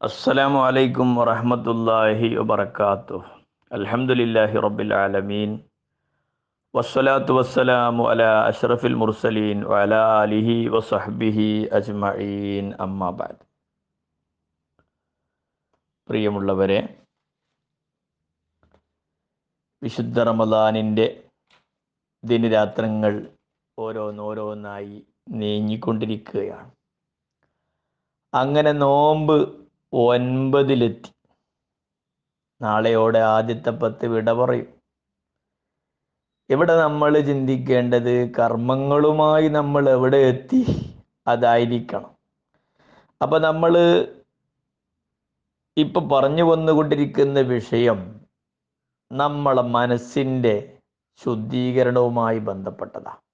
അസ്സലാമു അലൈക്കും വറഹ്മത്തുള്ളാഹി വബറകാതുഹു അൽഹംദുലില്ലാഹി റബ്ബിൽ ആലമീൻ. വസ്സലാത്തു വസ്സലാമു അല അഷ്റഫിൽ മുർസലീൻ വല അലിഹി വസഹ്ബിഹി അജ്മഈൻ. അമ്മാബാദ് പ്രിയമുള്ളവരെ വിശുദ്ധ റമദാനിന്റെ ദിനരാത്രങ്ങൾ ഓരോന്നോരോന്നായി നീങ്ങിക്കൊണ്ടിരിക്കുകയാണ്. അങ്ങനെ നോമ്പ് ഒൻപതിലെത്തി. നാളെയോടെ ആദ്യത്തെ പത്ത് വിട പറയും. ഇവിടെ നമ്മൾ ചിന്തിക്കേണ്ടത്? കർമ്മങ്ങളുമായി നമ്മൾ എവിടെ എത്തി? അതായിരിക്കണം. അപ്പൊ നമ്മൾ ഇപ്പൊ പറഞ്ഞു വന്നുകൊണ്ടിരിക്കുന്ന വിഷയം നമ്മളെ മനസ്സിന്റെ ശുദ്ധീകരണവുമായി ബന്ധപ്പെട്ടതാണ്.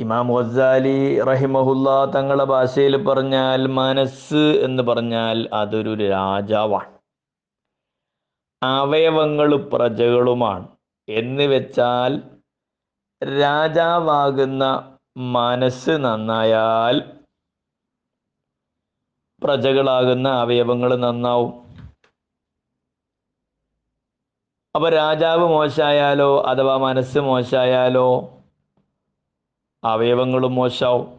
ഇമാം ഗസാലി റഹിമഹുല്ല തങ്ങളെ ഭാഷയിൽ പറഞ്ഞാൽ മനസ്സ് എന്ന് പറഞ്ഞാൽ അതൊരു രാജാവാണ്. അവയവങ്ങൾ പ്രജകളുമാണ്. എന്ന് വെച്ചാൽ രാജാവാകുന്ന മനസ്സ് നന്നായാൽ പ്രജകളാകുന്ന അവയവങ്ങൾ നന്നാവും. അപ്പൊ രാജാവ് മോശമായാലോ അഥവാ മനസ്സ് മോശമായാലോ അവയവങ്ങളും മോശമാവും.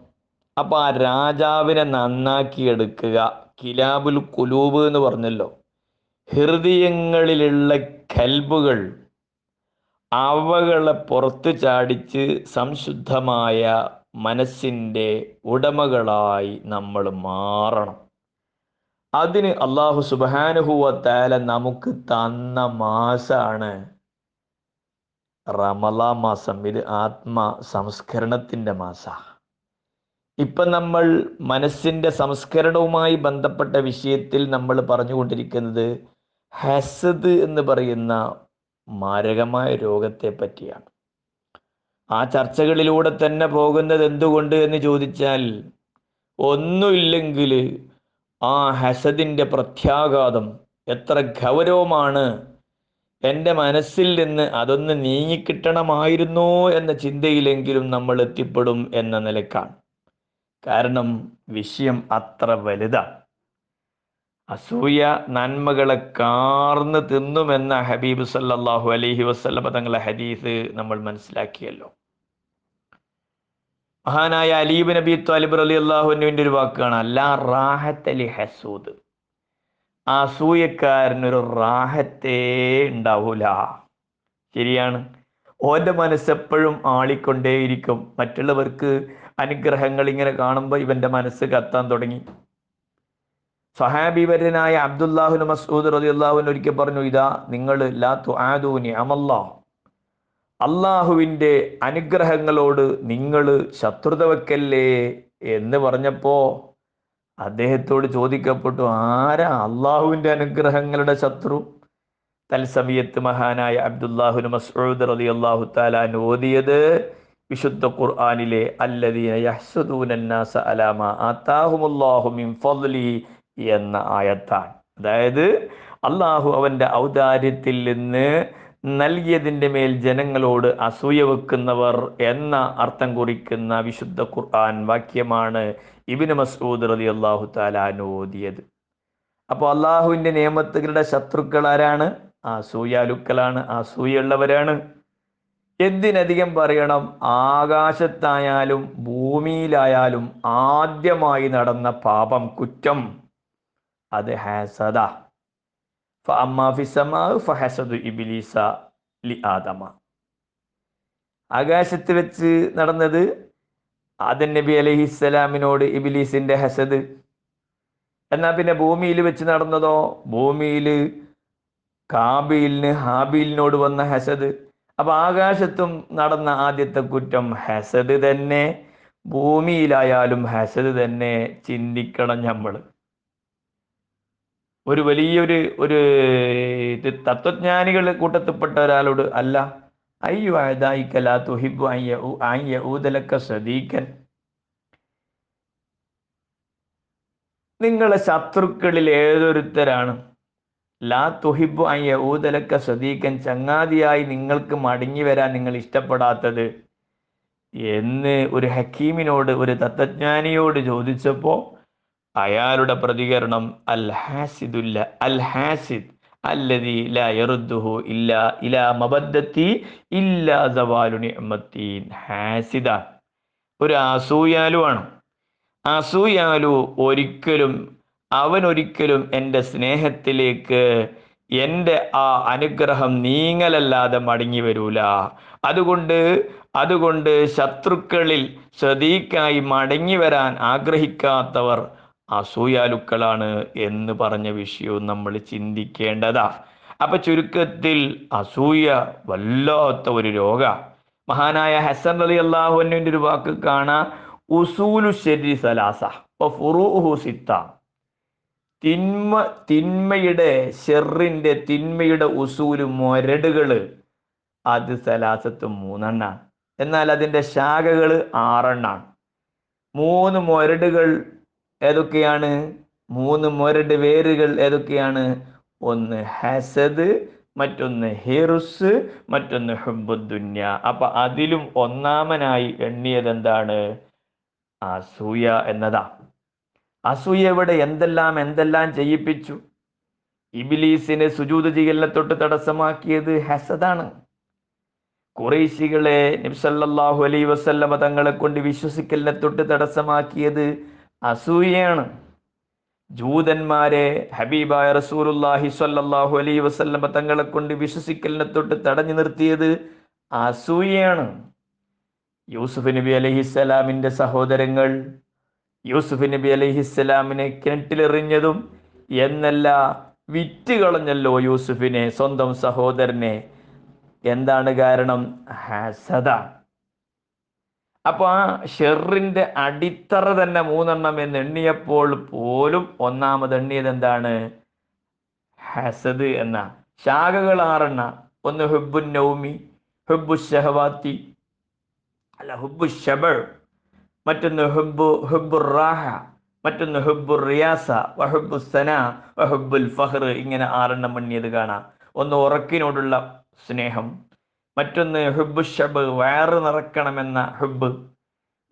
അപ്പൊ ആ രാജാവിനെ നന്നാക്കി എടുക്കുക കിലാബുൽ കുലൂബ് എന്ന് പറഞ്ഞല്ലോ. ഹൃദയങ്ങളിലുള്ള കൽബുകൾ അവകളെ പുറത്തു ചാടിച്ച് സംശുദ്ധമായ മനസ്സിന്റെ ഉടമകളായി നമ്മൾ മാറണം. അതിന് അള്ളാഹു സുബാനുഹുവത്താല നമുക്ക് തന്ന മാസാണ് റമലാ മാസം ഇത് ആത്മ സംസ്കരണത്തിന്റെ മാസ. ഇപ്പം നമ്മൾ മനസ്സിന്റെ സംസ്കരണവുമായി ബന്ധപ്പെട്ട വിഷയത്തിൽ നമ്മൾ പറഞ്ഞുകൊണ്ടിരിക്കുന്നത് ഹസദ് എന്ന് പറയുന്ന മാരകമായ രോഗത്തെ പറ്റിയാണ്. ആ ചർച്ചകളിലൂടെ തന്നെ പോകുന്നത് എന്തുകൊണ്ട് എന്ന് ചോദിച്ചാൽ ഒന്നുമില്ലെങ്കിൽ ആ ഹസദിന്റെ പ്രത്യാഘാതം എത്ര ഗൗരവമാണ് എന്റെ മനസ്സിൽ നിന്ന് അതൊന്ന് നീങ്ങിക്കിട്ടണമായിരുന്നോ എന്ന ചിന്തയിലെങ്കിലും നമ്മൾ എത്തിപ്പെടും എന്ന നിലക്കാണ്. കാരണം വിഷയം അത്ര വലുതാണ് അസൂയ നന്മകളെ കാർന്ന് തിന്നുമെന്ന ഹബീബ് സല്ലാഹു അലഹി വസ്ലമ തങ്ങളെ ഹദീസ് നമ്മൾ മനസ്സിലാക്കിയല്ലോ. മഹാനായ അലീബ് നബി ത്വാലിബ് അലി അള്ളാഹുവിന്റെ ഒരു വാക്കാണ് അല്ലാ റാഹത്ത് അലി ഹസൂദ്. അസൂയക്കാരനൊരു റാഹത്തേ ഉണ്ടാവൂല. ശരിയാണ്. ഓന്റെ മനസ്സെപ്പോഴും ആളിക്കൊണ്ടേയിരിക്കും. മറ്റുള്ളവർക്ക് അനുഗ്രഹങ്ങൾ ഇങ്ങനെ കാണുമ്പോൾ ഇവന്റെ മനസ്സ് കത്താൻ തുടങ്ങി. സഹാബിവരനായ അബ്ദുല്ലാഹുൽ മസൂദ് റതി അള്ളാഹുൻ ഒരിക്കൽ പറഞ്ഞു ഇതാ നിങ്ങൾ ലാത്തു ആദൂനി അമല്ലാ അള്ളാഹുവിന്റെ അനുഗ്രഹങ്ങളോട് നിങ്ങൾ ശത്രുത വെക്കല്ലേ? എന്ന് പറഞ്ഞപ്പോ അദ്ദേഹത്തോട് ചോദിക്കപ്പെട്ടു ആരാ അള്ളാഹുവിന്റെ അനുഗ്രഹങ്ങളുടെ ശത്രു? തൽസമയത്ത് മഹാനായ അബ്ദുല്ലാഹുൻ മസ്ഊദ് അലി അള്ളാഹു താലാൻ ഓതിയത് വിശുദ്ധ ഖുർആാനിലെ എന്ന ആയത്താണ്. അതായത് അള്ളാഹു അവന്റെ ഔദാര്യത്തിൽ നിന്ന് നൽകിയതിന്റെ മേൽ ജനങ്ങളോട് അസൂയ വെക്കുന്നവർ എന്ന അർത്ഥം കുറിക്കുന്ന വിശുദ്ധ ഖുർആൻ വാക്യമാണ് ഇബിന് മസൂദ് റതി അള്ളാഹു താലാൻ ഓതിയത്. അപ്പോൾ അള്ളാഹുവിന്റെ നിയമത്തുകളുടെ ശത്രുക്കൾ ആരാണ്? അസൂയാലുക്കളാണ് അസൂയുള്ളവരാണ് എന്തിനധികം പറയണം? ആകാശത്തായാലും ഭൂമിയിലായാലും ആദ്യമായി നടന്ന പാപം കുറ്റം. അത് ഹാസദ. ഫഹസദു ഇബിലീസ ലി ആദമ ആകാശത്ത് വെച്ച് നടന്നത് ആദൻ നബി അലഹിസ്സലാമിനോട് ഇബിലീസിന്റെ ഹസദ്. എന്നാൽ പിന്നെ ഭൂമിയിൽ വെച്ച് നടന്നതോ? ഭൂമിയിൽ കാബിലിന് ഹാബിലിനോട് വന്ന ഹസദ്. അപ്പൊ ആകാശത്തും നടന്ന ആദ്യത്തെ കുറ്റം ഹസദ് തന്നെ. ഭൂമിയിലായാലും ഹസദ് തന്നെ ചിന്തിക്കണം നമ്മൾ ഒരു വലിയൊരു ഒരു തത്വജ്ഞാനികൾ കൂട്ടത്തിൽപ്പെട്ട ഒരാളോട് അല്ല. അയ്യോ അതായിക്കല തുഹിബു ഊതലക്ക സദീക്കൻ നിങ്ങളെ ശത്രുക്കളിൽ ഏതൊരുത്തരാണ്? ലാ തുഹിബു ഊതലക്ക സദീക്കൻ ചങ്ങാതിയായി നിങ്ങൾക്ക് മടങ്ങി വരാൻ നിങ്ങൾ ഇഷ്ടപ്പെടാത്തത്? എന്ന് ഒരു ഹക്കീമിനോട് ഒരു തത്വജ്ഞാനിയോട് ചോദിച്ചപ്പോൾ അയാളുടെ പ്രതികരണം അൽ ഹാസിദുല്ല അൽ ഹാസിദ് അല്ലതി ലാ യറുദ്ദുഹു ഇല്ല ഇലാ മബദ്ധത്തി ഇല്ലാ സവാലു ഹാസിദ ഒരു അസൂയാലുവാണ് അസൂയാലു ഒരിക്കലും അവൻ ഒരിക്കലും എന്റെ സ്നേഹത്തിലേക്ക് എന്റെ ആ അനുഗ്രഹം നീങ്ങലല്ലാതെ മടങ്ങി വരൂല. അതുകൊണ്ട് അതുകൊണ്ട് ശത്രുക്കളിൽ ശ്രദ്ധീക്കായി മടങ്ങി വരാൻ ആഗ്രഹിക്കാത്തവർ അസൂയാലുക്കളാണ് എന്ന് പറഞ്ഞ വിഷയവും നമ്മൾ ചിന്തിക്കേണ്ടതാ. അപ്പൊ ചുരുക്കത്തിൽ അസൂയ വല്ലാത്ത ഒരു രോഗ. മഹാനായ ഹസൻ അലി അള്ളാഹുവിന്റെ ഒരു വാക്ക് കാണാ സിത്ത. തിന്മ തിന്മയുടെ ഷെറിന്റെ തിന്മയുടെ ഉസൂൽ മൊരടുകൾ അത് സലാസത്ത് മൂന്നെണ്ണാണ്. എന്നാൽ അതിന്റെ ശാഖകൾ ആറെണ്ണാണ്. മൂന്ന് മൊരടുകൾ ഏതൊക്കെയാണ്? മൂന്ന് മൊരട് വേരുകൾ ഏതൊക്കെയാണ്? ഒന്ന് ഹസദ് മറ്റൊന്ന് ഹിറുസ് മറ്റൊന്ന് ഹുബുദ്ദുന്യ അപ്പൊ അതിലും ഒന്നാമനായി എണ്ണിയത് എന്താണ് അസൂയ എന്നതാ. അസൂയ ഇവിടെ എന്തെല്ലാം എന്തെല്ലാം ചെയ്യിപ്പിച്ചു? ഇബിലീസിനെ സുജൂത് ചെയ്യലിനെ തൊട്ട് തടസ്സമാക്കിയത് ഹസദാണ്. കുറേശികളെ നിബ്സല്ലാഹു അലൈ വസല്ലമ തങ്ങളെ കൊണ്ട് വിശ്വസിക്കലിനെ തൊട്ട് തടസ്സമാക്കിയത് അസൂയയാണ്. ജൂതന്മാരെ ഹബീബായ റസൂലുല്ലാഹി സ്വല്ലല്ലാഹു അലൈ വസല്ലമ തങ്ങളെ കൊണ്ട് വിശ്വസിക്കലിനെ തൊട്ട് തടഞ്ഞു നിർത്തിയത് അസൂയയാണ്. യൂസുഫ് നബി അലഹിസ്സലാമിന്റെ സഹോദരങ്ങൾ യൂസുഫ് നബി അലഹിസ്സലാമിനെ കിണറ്റിലെറിഞ്ഞതും എന്നല്ല വിറ്റ് കളഞ്ഞല്ലോ യൂസുഫിനെ സ്വന്തം സഹോദരനെ. എന്താണ് കാരണം? ഹസദ. അപ്പൊ ആ ഷെറിന്റെ അടിത്തറ തന്നെ മൂന്നെണ്ണം എന്ന് എണ്ണിയപ്പോൾ പോലും ഒന്നാമത് എണ്ണിയത് എന്താണ്? ഹസദ് എന്ന. ശാഖകൾ ആറെണ്ണ. ഒന്ന് ഹുബു നൗമി ഹുബു ഷഹവാത്തി അല്ല ഹുബു ഷബൾ മറ്റൊന്ന് ഹുബു ഹുബു റാഹ മറ്റൊന്ന് ഹുബു റിയാസ വഹുബു സന വഹുബുൽ ഫഹർ ഇങ്ങനെ ആറെണ്ണം എണ്ണിയത് കാണാം. ഒന്ന് ഉറക്കിനോടുള്ള സ്നേഹം. മറ്റൊന്ന് ഹുബ് ഷബ് വയറ് നിറക്കണമെന്ന ഹുബ്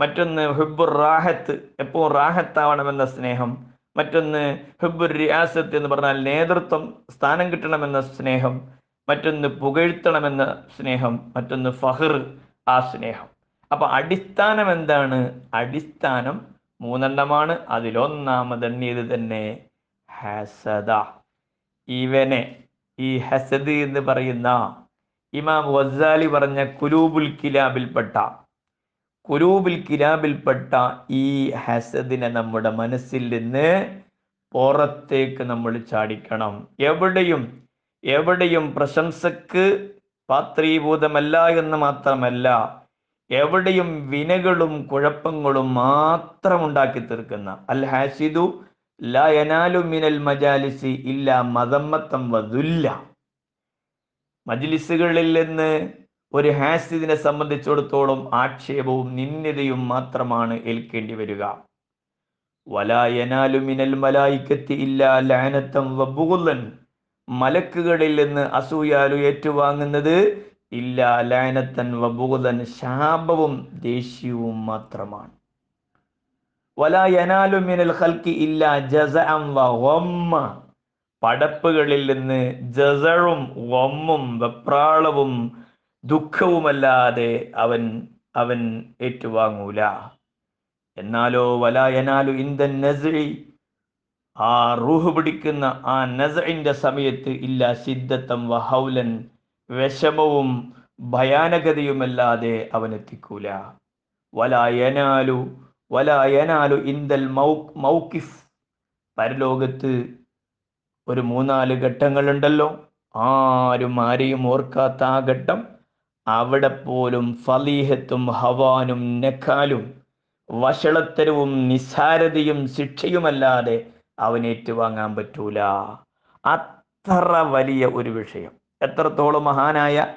മറ്റൊന്ന് ഹുബ് റാഹത്ത് എപ്പോഴും റാഹത്താവണമെന്ന സ്നേഹം. മറ്റൊന്ന് ഹുബ് റിയാസത്ത് എന്ന് പറഞ്ഞാൽ നേതൃത്വം സ്ഥാനം കിട്ടണമെന്ന സ്നേഹം. മറ്റൊന്ന് പുകഴ്ത്തണമെന്ന സ്നേഹം മറ്റൊന്ന് ഫഹർ ആ സ്നേഹം. അപ്പൊ അടിസ്ഥാനം എന്താണ്? അടിസ്ഥാനം മൂന്നെണ്ണമാണ്. അതിലൊന്നാമതെണ്ണിയത് തന്നെ ഹസദ. ഇവനെ ഈ ഹസദ് എന്ന് പറയുന്ന ഇമാം വസാലി പറഞ്ഞ കുലൂബുൽ കിലാബിൽപ്പെട്ട കുലൂബുൽ കിലാബിൽപ്പെട്ട ഈ ഹസദിനെ നമ്മുടെ മനസ്സിൽ നിന്ന് പുറത്തേക്ക് നമ്മൾ ചാടിക്കണം. എവിടെയും എവിടെയും പ്രശംസക്ക് പാത്രീഭൂതമല്ല എന്ന് മാത്രമല്ല എവിടെയും വിനകളും കുഴപ്പങ്ങളും മാത്രം ഉണ്ടാക്കി തീർക്കുന്ന. അൽ ഹാസിദു ലാ യനാലു മിനൽ മജാലിസി ഇല്ല മതമ്മത്തം വതുല്ല മജ്ലിസുകളിൽ നിന്ന് ഒരു ഹാസിദിനെ സംബന്ധിച്ചിടത്തോളം ആക്ഷേപവും നിന്ദതയും മാത്രമാണ് ഏൽക്കേണ്ടി വരിക. വലായനാലുമിനൽ മലായിക്കത്തി ഇല്ല ലാനത്തം വബുകുല്ലൻ മലക്കുകളിൽ നിന്ന് അസൂയാലു ഏറ്റുവാങ്ങുന്നത് ഇല്ല ലാനത്തൻ വബുകുലൻ ശാപവും ദേഷ്യവും മാത്രമാണ്. വലായനാലുമിനൽ ഹൽക്കി ഇല്ല ജസഅം വഗമ്മ പടപ്പുകളിൽ നിന്ന് ജസഴും വമ്മും വെപ്രാളവും ദുഃഖവുമല്ലാതെ അവൻ അവൻ ഏറ്റുവാങ്ങൂല. എന്നാലോ വലായനാലു ഇന്ദൻ നസഴി ആ റൂഹ് പിടിക്കുന്ന ആ നസഴിന്റെ സമയത്ത് ഇല്ല സിദ്ധത്തം വഹൗലൻ വിഷമവും ഭയാനകതയുമല്ലാതെ അവൻ എത്തിക്കൂല. വലായനാലു വലായനാലു ഇന്ദൽ മൗ മൗക്കിഫ് പരലോകത്ത് ഒരു മൂന്നാൽ ഘട്ടങ്ങളുണ്ടല്ലോ. ആരും ആരെയും ഓർക്കാത്ത ആ ഘട്ടം. അവിടെ പോലും ഫലീഹത്തും ഹവാനും നഖാലും വഷളത്തരവും നിസ്സാരതയും ശിക്ഷയുമല്ലാതെ അവനേറ്റുവാങ്ങാൻ പറ്റൂല. അത്ര വലിയ ഒരു വിഷയം. എത്രത്തോളം മഹാനായ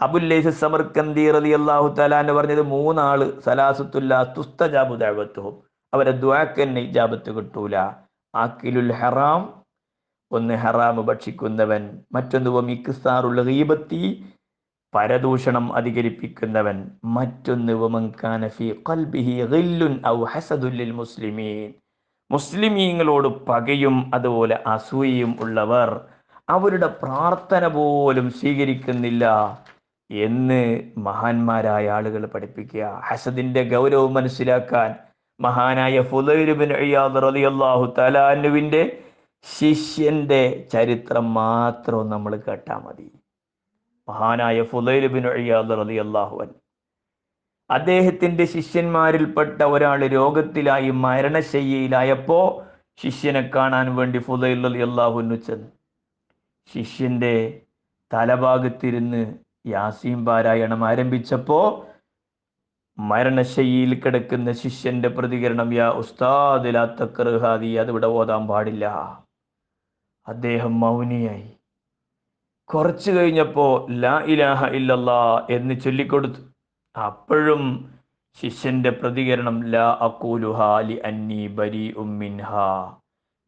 അബുല്ലൈസ് സമർക്കന്തി റലി അള്ളാഹു തലാന്ന് പറഞ്ഞത് മൂന്നാൾ സലാസത്തുല്ല തുസ്തജാബു ദാവത്തും അവരെ ദ്വാക്കന്നെ ഇജാബത്ത് കിട്ടൂല. ആക്കിലുൽ ഹറാം ഒന്ന് ഹറാമ് ഭക്ഷിക്കുന്നവൻ മറ്റൊന്ന് വമിക്കുസാറുള്ള ഹീബത്തി പരദൂഷണം അധികരിപ്പിക്കുന്നവൻ മറ്റൊന്ന് മുസ്ലിമീൻ. മുസ്ലിമീങ്ങളോട് പകയും അതുപോലെ അസൂയയും ഉള്ളവർ അവരുടെ പ്രാർത്ഥന പോലും സ്വീകരിക്കുന്നില്ല എന്ന് മഹാന്മാരായ ആളുകൾ പഠിപ്പിക്കുക. ഹസദിന്റെ ഗൗരവം മനസ്സിലാക്കാൻ മഹാനായ ഫുലൈബിൻ റളിയല്ലാഹു തലാനുവിന്റെ ശിഷ്യന്റെ ചരിത്രം മാത്രം നമ്മൾ കേട്ടാൽ മതി. മഹാനായ ഫുലൈബിൻ റളിയല്ലാഹു അള്ളാഹുവൻ അദ്ദേഹത്തിന്റെ ശിഷ്യന്മാരിൽപ്പെട്ട ഒരാൾ രോഗത്തിലായി മരണശയ്യയിലായപ്പോ ശിഷ്യനെ കാണാൻ വേണ്ടി ഫുലൈൽ അലി അള്ളാഹു ചെന്നു. ശിഷ്യന്റെ തലഭാഗത്തിരുന്ന് യാസീം പാരായണം ആരംഭിച്ചപ്പോ മരണശയ്യയിൽ കിടക്കുന്ന ശിഷ്യന്റെ പ്രതികരണം യാ ഉസ്താദിലാത്തക്കറുഹാദി അതിവിടെ ഓതാൻ പാടില്ല. അദ്ദേഹം മൗനിയായി. കുറച്ചു കഴിഞ്ഞപ്പോൾ ലാ ഇലാഹ ഇല്ലല്ലാ എന്ന് ചൊല്ലിക്കൊടുത്തു. അപ്പോഴും ശിഷ്യന്റെ പ്രതികരണം ലാ അക്കൂലു ഹാലി അന്നി ബരി ഉമ്മിൻഹ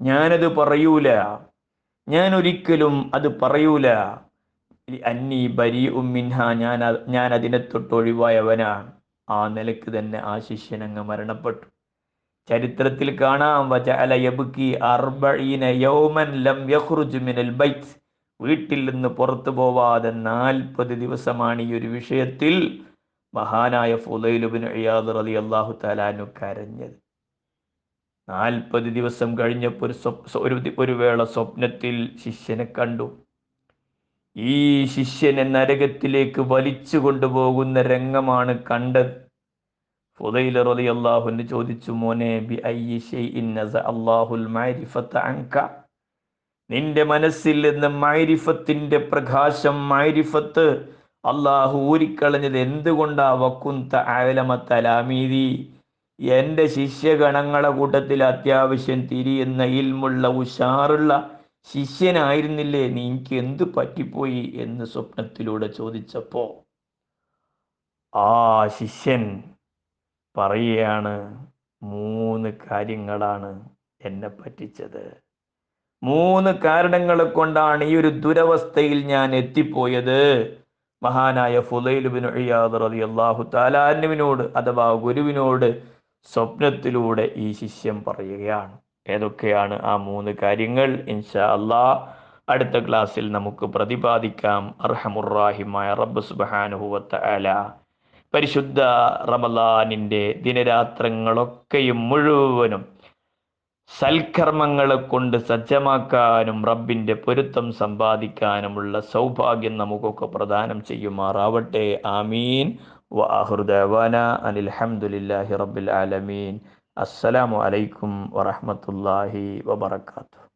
ഞാനത് പറയൂല. ഞാൻ ഒരിക്കലും അത് പറയൂല. അന്നി ബരി ഉമ്മിൻഹ ഞാൻ ഞാൻ അതിനെ തൊട്ടൊഴിവായവനാണ് ആ നിലയ്ക്ക് തന്നെ ആ ശിഷ്യൻ അങ്ങ് മരണപ്പെട്ടു. ചരിത്രത്തിൽ കാണാം. വീട്ടിൽ നിന്ന് പുറത്തു പോവാതെ നാൽപ്പത് ദിവസമാണ് ഈ ഒരു വിഷയത്തിൽ മഹാനായ ഫുലൈലുബിൻ അയ്യാദ് അലി അള്ളാഹു തലാനു കരഞ്ഞത്. നാൽപ്പത് ദിവസം കഴിഞ്ഞപ്പോൾ ഒരു ഒരു വേള സ്വപ്നത്തിൽ ശിഷ്യനെ കണ്ടു. ഈ ശിഷ്യനെ നരകത്തിലേക്ക് വലിച്ചു കൊണ്ടുപോകുന്ന രംഗമാണ് കണ്ടത്. ഫുദൈല റളിയല്ലാഹുവിന് ചോദിച്ചു മോനെ ബി അല്ലാഹുൽ മഅരിഫത അൻക? നിന്റെ മനസ്സിൽ നിന്ന് മൈരിഫത്തിന്റെ പ്രകാശം മൈരിഫത്ത് അള്ളാഹു ഊരിക്കളഞ്ഞത് എന്തുകൊണ്ടാ? വക്കുന്ത ആലമത്തലാമീതി എന്റെ ശിഷ്യഗണങ്ങളെ കൂട്ടത്തിൽ അത്യാവശ്യം തിരിയുന്ന ഇൽമുള്ള ഉഷാറുള്ള ശിഷ്യനായിരുന്നില്ലേ? നീ എനിക്ക് എന്തു പറ്റിപ്പോയി? എന്ന് സ്വപ്നത്തിലൂടെ ചോദിച്ചപ്പോ ആ ശിഷ്യൻ പറയുകയാണ് മൂന്ന് കാര്യങ്ങളാണ് എന്നെ പറ്റിച്ചത്. മൂന്ന് കാരണങ്ങളെ കൊണ്ടാണ് ഈ ഒരു ദുരവസ്ഥയിൽ ഞാൻ എത്തിപ്പോയത്. മഹാനായ ഫുലൈലുബിൻ റളിയല്ലാഹു താലാനുവിനോട് അഥവാ ഗുരുവിനോട് സ്വപ്നത്തിലൂടെ ഈ ശിഷ്യം പറയുകയാണ്. ഏതൊക്കെയാണ് ആ മൂന്ന് കാര്യങ്ങൾ? ഇൻഷാ അള്ളാ അടുത്ത ക്ലാസ്സിൽ നമുക്ക് പ്രതിപാദിക്കാം. അർഹമുറാഹിമായ റബ്ബ് സുബാനുഹുവത്ത അല പരിശുദ്ധ റമലാനിന്റെ ദിനരാത്രങ്ങളൊക്കെയും മുഴുവനും സൽക്കർമ്മങ്ങളെ കൊണ്ട് സജ്ജമാക്കാനും റബ്ബിന്റെ പൊരുത്തം സമ്പാദിക്കാനുമുള്ള സൗഭാഗ്യം നമുക്കൊക്കെ പ്രദാനം ചെയ്യുമാറാവട്ടെ. ആമീൻ. വഅഹുർദവാന അനിൽഹമുല്ലാഹി റബ്ബിൽ ആലമീൻ. അസ്സലാമു അലൈക്കും വറഹ്മത്തുള്ളാഹി വബറകാതുഹു.